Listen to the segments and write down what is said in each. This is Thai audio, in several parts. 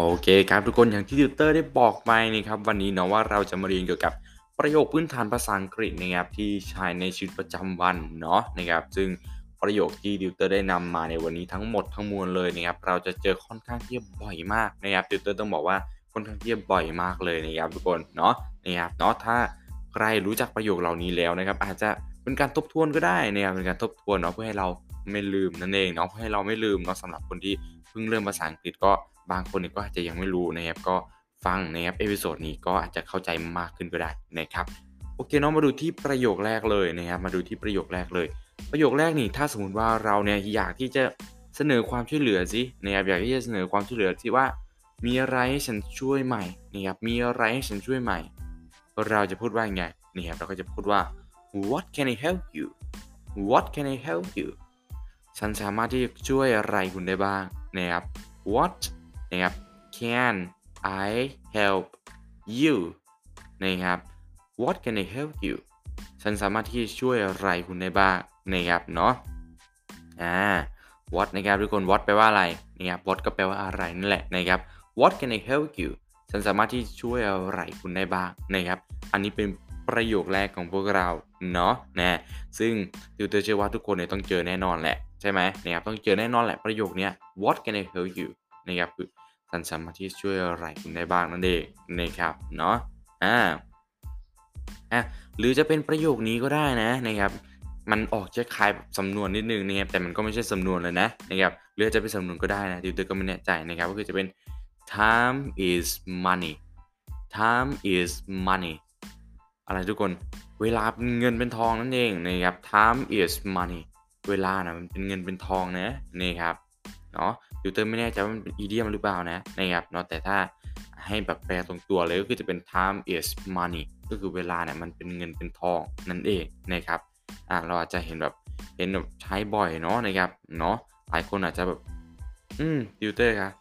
โอเคครับทุกคนอย่างที่ติวเตอร์ได้บอกไปนะครับวันนี้เนาะว่าเราจะมาเรียนเกี่ยวกับประโยคพื้นฐานภาษาอังกฤษนะครับที่ใช้ในชีวิตประจำวันเนาะนะครับซึ่งประโยคที่ติวเตอร์ได้นำมาในวันนี้ทั้งหมดทั้งมวลเลยนะครับเราจะเจอค่อนข้างที่บ่อยมากนะครับติวเตอร์ต้องบอกว่าค่อนข้างที่บ่อยมากเลยนะครับทุกคนเนาะนะครับเนาะถ้าใครรู้จักประโยคเหล่านี้แล้วนะครับอาจจะเป็นการทบทวนก็ได้นะครับเป็นการทบทวนเนาะเพื่อให้เราไม่ลืมนั่นเองเนาะเพื่อให้เราไม่ลืมเนาะสำหรับคนที่เพิ่งเริ่มภาษาอังกฤษก็ บางคนก็อาจจะยังไม่รู้นะครับก็ฟังนะครับ episode นี้ก็อาจจะเข้าใจมากขึ้นก็ได้นะครับโอเคเนาะมาดูที่ประโยคแรกเลยนะครับมาดูที่ประโยคแรกเลย ประโยคแรกนี่ถ้าสมมติว่าเราเนี่ยอยากที่จะเสนอความช่วยเหลือสินะครับอยากที่จะเสนอความช่วยเหลือสิว่า มีอะไรให้ฉันช่วยใหม่นะครับมีอะไรให้ฉันช่วยใหม่ เราจะพูดว่าไงนี่ครับเราก็จะพูดว่า what can I help you what can I help you ฉันสามารถที่จะช่วยอะไรคุณได้บ้างนะครับ what นะครับ can I help you นะครับ what can I help you ฉันสามารถที่จะช่วยอะไรคุณได้บ้างนะครับเนาะอ่า what นะครับทุกคน what แปลว่าอะไรนะครับ what ก็แปลว่าอะไรนั่นแหละนะครับ what can I help you ฉันสามารถที่ช่วยอะไรคุณได้บ้างนะครับ อันนี้เป็นประโยคแรกของพวกเราเนาะนะซึ่งติวเตอร์เชื่อว่าทุกคนเนี่ยต้องเจอแน่นอนแหละใช่ไหมนะครับต้องเจอแน่นอนแหละประโยคนี้ what can I help you นะครับคือฉันสามารถที่ช่วยอะไรคุณได้บ้างนั่นเองนะครับเนาะอ่าอะหรือจะเป็นประโยคนี้ก็ได้นะนะครับ มันออกจะคล้ายสำนวนนิดนึงนะครับแต่มันก็ไม่ใช่สำนวนเลยนะนะครับหรือจะเป็นสำนวนก็ได้นะติวเตอร์ก็ไม่แน่ใจนะครับก็คือจะเป็น time is money time is money อะไรทุกคนเวลาเป็นเงินเป็นทองนั่นเองนะครับ time is money เวลานะมันเป็นเงินเป็นทองนะนี่ครับ เนาะติวเตอร์ไม่แน่ใจว่ามันเป็นอีเดียมหรือเปล่านะนะครับเนาะแต่ถ้าให้แบบแปลตรงตัวเลยก็คือจะเป็น time is money ก็คือเวลาเนี่ยมันเป็นเงินเป็นทองนั่นเองนะครับอ่าเราอาจจะเห็นแบบเห็นแบบใช้บ่อยเนาะนะครับเนาะหลายคนอาจจะแบบอืมติวเตอร์ครับ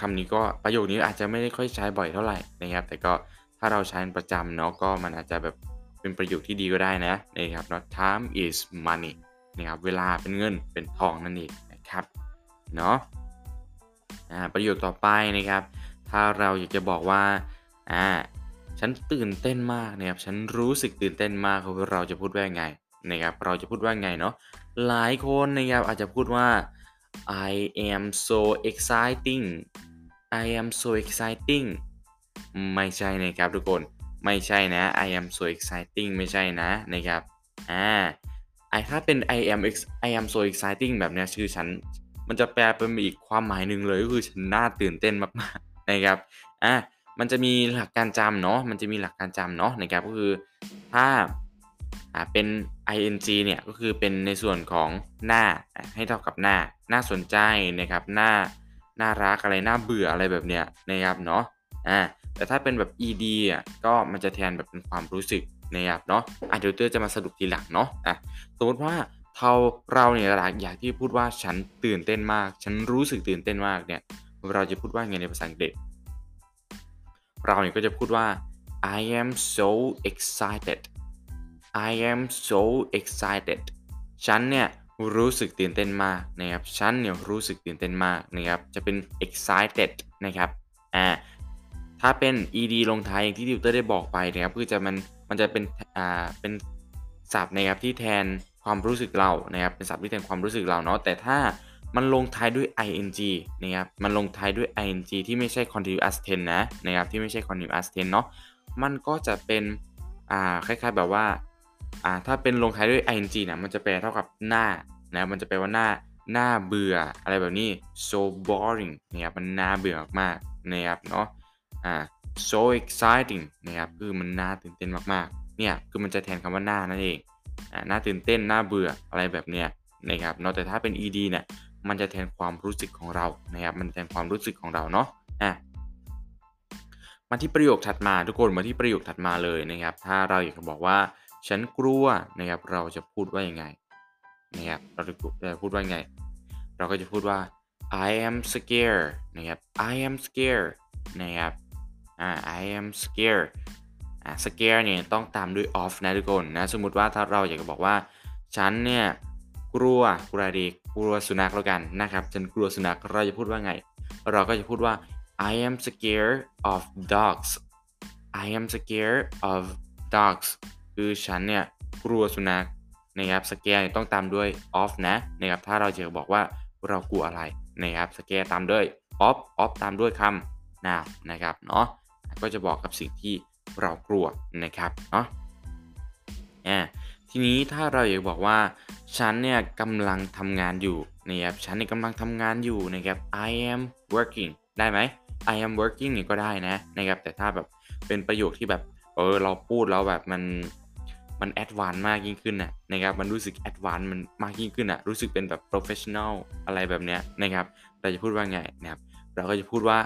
คำนี้ก็ประโยคนี้อาจจะไม่ได้ค่อยใช้บ่อยเท่าไหร่นะครับ แต่ก็ถ้าเราใช้ประจำเนาะก็มันอาจจะแบบเป็นประโยคที่ดีก็ได้นะนะครับเนาะ time is money นะครับเวลาเป็นเงินเป็นทองนั่นเองนะครับ เนาะอ่าประโยคต่อไปนะครับ ถ้าเราอยากจะบอกว่าอ่าฉันตื่นเต้นมากนะครับฉันรู้สึกตื่นเต้นมากเราจะพูดว่าไงนะครับเราจะพูดว่าไงเนาะหลายคนนะครับอาจจะพูดว่า I am so exciting I am so exciting ไม่ใช่นะครับทุกคนไม่ใช่นะ I am so exciting ไม่ใช่นะนะครับอ่าไอถ้าเป็น I am I am so exciting แบบนี้ชื่อฉัน มันจะแปลเป็นอีกความหมายหนึ่งเลยก็คือฉันน่าตื่นเต้นมากๆนะครับอ่ามันจะมีหลักการจำเนาะมันจะมีหลักการจำเนาะนะครับก็คือถ้าอ่าเป็น ing เนี่ยก็คือเป็นในส่วนของหน้าให้เท่ากับหน้า น่าสนใจนะครับหน้าน่ารักอะไรน่าเบื่ออะไรแบบเนี้ยนะครับเนาะอ่าแต่ถ้าเป็นแบบ ed อะก็มันจะแทนแบบเป็นความรู้สึกนะครับเนาะอะเดี๋ยวเตอร์จะมาสรุปทีหลังเนาะอะสมมติว่า เราเราเนี่ยอยากที่พูดว่าฉันตื่นเต้นมาก ฉันรู้สึกตื่นเต้นมากเนี่ยเราจะพูดว่าไงในภาษาอังกฤษ เราเนี่ยก็จะพูดว่า I am so excited I am so excited ฉันเนี่ยรู้สึกตื่นเต้นมากนะครับฉันเนี่ยรู้สึกตื่นเต้นมากนะครับจะเป็น excited นะครับอ่าถ้าเป็น ed ลงท้ายอย่างที่ดิวเตอร์ได้บอกไปนะครับคือจะมันมันจะเป็นอ่าเป็นศัพท์นะครับที่แทน ความรู้สึกเรานะครับเป็นศัพท์ที่แทนความรู้สึกเราเนาะแต่ถ้ามันลงท้ายด้วย ing นะครับมันลงท้ายด้วย ing ที่ไม่ใช่ continuous tense นะนะครับที่ไม่ใช่ continuous tense เนาะมันก็จะเป็นอ่าคล้ายๆแบบว่าอ่าถ้าเป็นลงท้ายด้วย ing นี่ยมันจะแปลเท่ากับหน้านะมันจะแปลว่าหน้าหน้าเบื่ออะไรแบบนี้ so boring นะครับมันน่าเบื่อมากๆนะครับเนาะอ่า so exciting นะครับคือมันน่าตื่นเต้นมากๆเนี่ยคือมันจะแทนคำว่าหน้านั่นเอง น่าตื่นเต้นน่าเบื่ออะไรแบบเนี้ยนะครับเนาะแต่ถ้าเป็น ed เนี่ยมันจะแทนความรู้สึกของเรานะครับมันแทนความรู้สึกของเราเนาะอะมาที่ประโยคถัดมาทุกคนมาที่ประโยคถัดมาเลยนะครับ ถ้าเราอยากจะบอกว่า ฉันกลัวนะครับเราจะพูดว่ายังไงนะครับเราจะพูดว่ายังไง เราก็จะพูดว่า I am scared นะครับ I am scared นะครับอ่า I am scared อ่า scare เนี่ยต้องตามด้วย of นะทุกคนนะสมมุติว่าถ้าเราอยากจะบอกว่า ฉันเนี่ยกลัวกลัวดีกลัวสุนัขแล้วกันนะครับฉันกลัวสุนัขเราจะพูดว่าไง เราก็จะพูดว่า I am scared of dogs I am scared of dogs คือฉันเนี่ยกลัวสุนัขนะครับ scare ต้องตามด้วย of นะนะครับถ้าเราจะบอกว่าเรากลัวอะไรนะครับ scare ตามด้วย of of ตามด้วยคำ now นะครับเนาะก็จะบอกกับสิ่งที่ เรากลัวนะครับเนาะอ่าทีนี้ถ้าเราอยากบอกว่าฉันเนี่ยกำลังทำงานอยู่นะครับฉันเนี่ยกำลังทำงานอยู่นะครับ I am working ได้ไหม I am working นี่ก็ได้นะนะครับแต่ถ้าแบบเป็นประโยคที่แบบเออเราพูดแล้วแบบมันมันแอดวานมากยิ่งขึ้นน่ะนะครับมันรู้สึกแอดวานมันมากยิ่งขึ้นน่ะรู้สึกเป็นแบบ professional อะไรแบบเนี้ยนะครับเราจะพูดว่าไงนะครับเราก็จะพูดว่า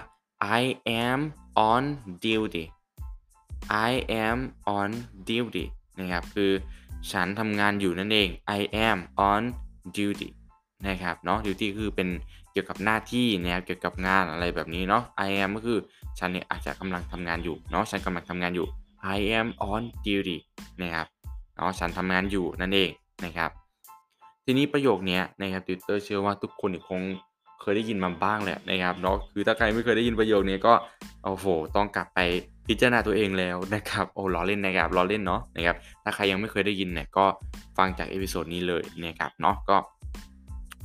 I am on duty I am on duty นะครับ คือฉันทำงานอยู่นั่นเอง I am on duty นะครับเนาะ duty คือเป็นเกี่ยวกับหน้าที่นะครับเกี่ยวกับงานอะไรแบบนี้เนาะ I am ก็คือฉันเนี่ยอาจจะกำลังทำงานอยู่เนาะฉันกำลังทำงานอยู่ I am on duty นะครับเนาะฉันทำงานอยู่นั่นเองนะครับ ทีนี้ประโยคนี้นะครับติวเตอร์เชื่อว่าทุกคนคง เคยได้ยินมาบ้างแหละนะครับเนาะคือถ้าใครไม่เคยได้ยินประโยคนี้ก็โอ้โหต้องกลับไปพิจารณาตัวเองแล้วนะครับโอ้ล้อเล่นนะครับล้อเล่นเนาะนะครับถ้าใครยังไม่เคยได้ยินเนี่ยก็ฟังจาก episode นี้เลยนะครับเนาะก็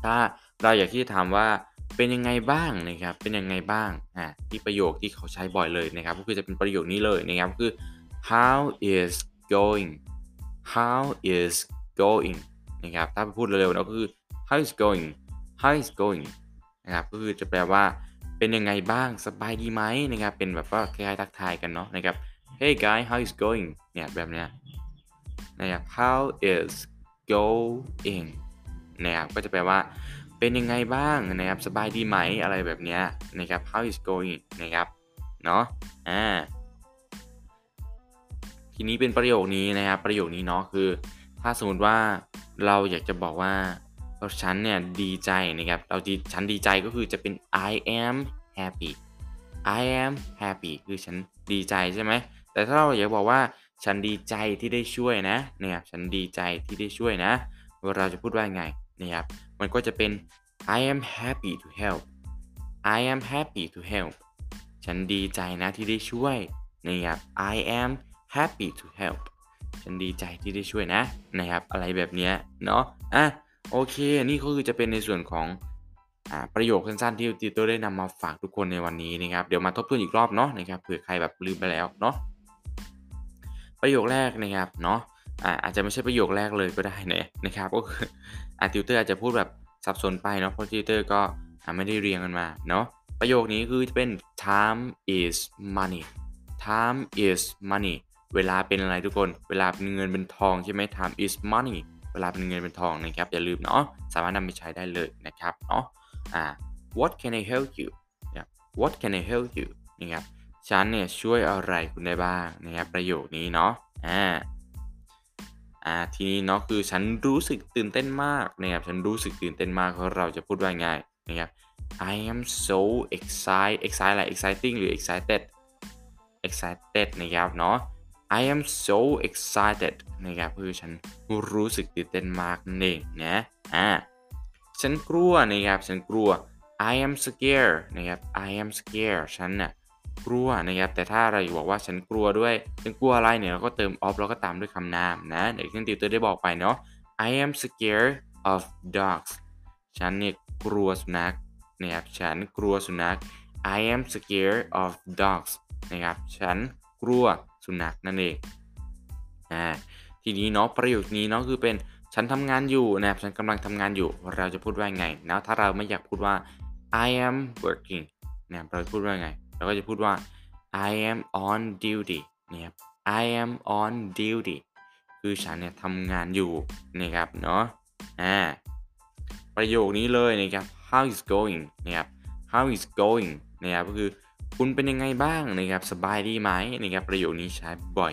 ถ้าเราอยากที่จะถามว่าเป็นยังไงบ้างนะครับเป็นยังไงบ้างอ่าที่ประโยคที่เขาใช้บ่อยเลยนะครับก็คือจะเป็นประโยคนี้เลยนะครับคือ how is going how is going นะครับถ้าพูดเร็วๆเนะก็คือ how is going how is going นะครับก็คือจะแปลว่าเป็นยังไงบ้างสบายดีไหมนะครับเป็นแบบว่าคล้ายๆทักทายกันเนาะนะครับ hey guy how is going เนี่ยแบบเนี้ยนะครับ how is going นะครับก็จะแปลว่าเป็นยังไงบ้างนะครับสบายดีไหมอะไรแบบเนี้ยนะครับ how is going นะครับเนาะอ่าทีนี้เป็นประโยคนี้นะครับประโยคนี้เนาะคือ ถ้าสมมติว่าเราอยากจะบอกว่า ฉันเนี่ยดีใจนะครับเราดีฉันดีใจก็คือจะเป็น I am happy I am happy คือฉันดีใจใช่ไหม แต่ถ้าเราอยากบอกว่าฉันดีใจที่ได้ช่วยนะนะครับฉันดีใจที่ได้ช่วยนะ เราจะพูดว่าไงนะครับ มันก็จะเป็น I am happy to help I am happy to help ฉันดีใจนะที่ได้ช่วยนะครับ I am happy to help ฉันดีใจที่ได้ช่วยนะนะครับ อะไรแบบนี้เนาะ อะ โอเค นี่ก็คือจะเป็นในส่วนของอประโยคสั้นๆที่ติวเตอร์ได้นำมาฝากทุกคนในวันนี้นะครับ เดี๋ยวมาทบทวนอีกรอบเนาะนะครับเผื่อใครแบบลืมไปแล้วเนาะประโยคแรกนะครับเนาะอาจจะไม่ใช่ประโยคแรกเลยก็ได้นะนะครับก็คืออาติวเตอร์อาจจะพูดแบบสับสนไปเนาะเพราะติวเตอร์ก็ไม่ได้เรียงกันมาเนาะประโยคนี้คือจะเป็น time is money time is money เวลาเป็นอะไรทุกคน เวลาเป็นเงินเป็นทองใช่ไหม time is money เวลาเป็นเงินเป็นทองนะครับอย่าลืมเนาะสามารถนำไปใช้ได้เลยนะครับเนาะอ่า what can I help you นะ what can I help you นะครับฉันเนี่ยช่วยอะไรคุณได้บ้างนะครับประโยคนี้เนาะอ่าอ่าทีนี้เนาะคือฉันรู้สึกตื่นเต้นมากนะครับฉันรู้สึกตื่นเต้นมากเพราะเราจะพูดว่าไงนะครับ I am so excited excited อะไร exciting หรือ excited excited นะครับเนาะ I am so excited นะครับคือฉันรู้สึกตื่นเต้นมากนั่นเองนะอ่าฉันกลัวนะครับฉันกลัว I am scared นะครับ I am scared ฉันน่ะกลัวนะครับแต่ถ้าเราบอกว่าฉันกลัวด้วยฉันกลัวอะไรเนี่ยเราก็เติม of แล้วก็ตามด้วยคำนามนะเดี๋ยวที่ติวเตอร์ได้บอกไปเนาะ I am scared of dogs ฉันเนี่ยกลัวสุนัขนะครับฉันกลัวสุนัข I am scared of dogs นะครับฉันกลัว สุนัขนั่นเองอ่าทีนี้เนาะประโยคนี้เนาะคือเป็นฉันทำงานอยู่นะครับฉันกำลังทำงานอยู่เราจะพูดว่าไงนะถ้าเราไม่อยากพูดว่า I am working นะเราจะพูดว่าไง เราก็จะพูดว่า I am on duty นะครับ I am on duty คือฉันเนี่ยทำงานอยู่นะครับเนาะอ่าประโยคนี้เลยนะครับ how is going นะครับ how is going นะครับก็คือ คุณเป็นยังไงบ้างนะครับสบายดีไหมนะครับประโยคนี้ใช้บ่อย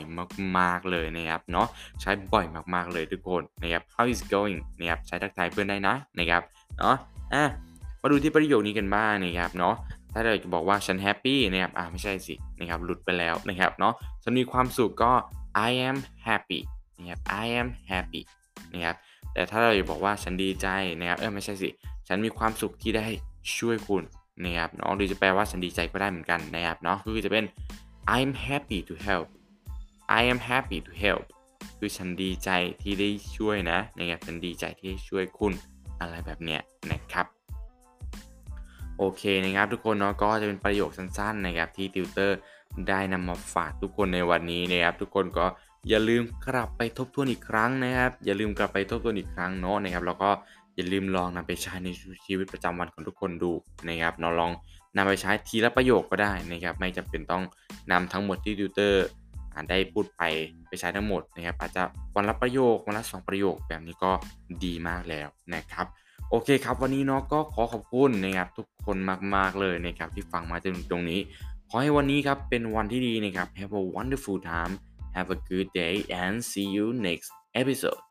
มากๆเลยนะครับเนาะใช้บ่อยมากๆเลยทุกคนนะครับ how is going นะครับใช้ทักทายเพื่อนได้นะนะครับเนาะอะมาดูที่ประโยคนี้กันบ้างนะครับเนาะถ้าเราจะบอกว่าฉันแฮปปี้นะครับอ่าไม่ใช่สินะครับหลุดไปแล้วนะครับเนาะฉันมีความสุขก็ I am happy นะครับ I am happy นะครับแต่ถ้าเราจะบอกว่าฉันดีใจนะครับเออไม่ใช่สิ ฉันมีความสุขที่ได้ช่วยคุณ นะครับเนาะหรือจะแปลว่าฉันดีใจก็ได้เหมือนกันนะครับเนาะคือจะเป็น I'm happy to help I am happy to help คือฉันดีใจที่ได้ช่วยนะนะครับฉันดีใจที่ได้ช่วยคุณอะไรแบบเนี้ยนะครับโอเคนะครับทุกคนเนาะก็จะเป็นประโยคสั้นๆนะครับที่ติวเตอร์ได้นำมาฝากทุกคนในวันนี้นะครับ ทุกคนก็อย่าลืมกลับไปทบทวนอีกครั้งนะครับ อย่าลืมกลับไปทบทวนอีกครั้งเนาะนะครับแล้วก็ อย่าลืมลองนำไปใช้ในชีวิตประจำวันของทุกคนดูนะครับเนาลองนำไปใช้ทีละประโยคก็ได้นะครับ ไม่จำเป็นต้องนำทั้งหมดที่ติวเตอร์ได้พูดไปไปใช้ทั้งหมดนะครับ อาจจะวันละประโยควันละสองประโยคแบบนี้ก็ดีมากแล้วนะครับโอเคครับ วันนี้เนาะก็ขอขอบคุณนะครับทุกคนมากๆเลยนะครับที่ฟังมาจนถึงตรงนี้ ขอให้วันนี้ครับเป็นวันที่ดีนะครับ Have a wonderful time Have a good day and see you next episode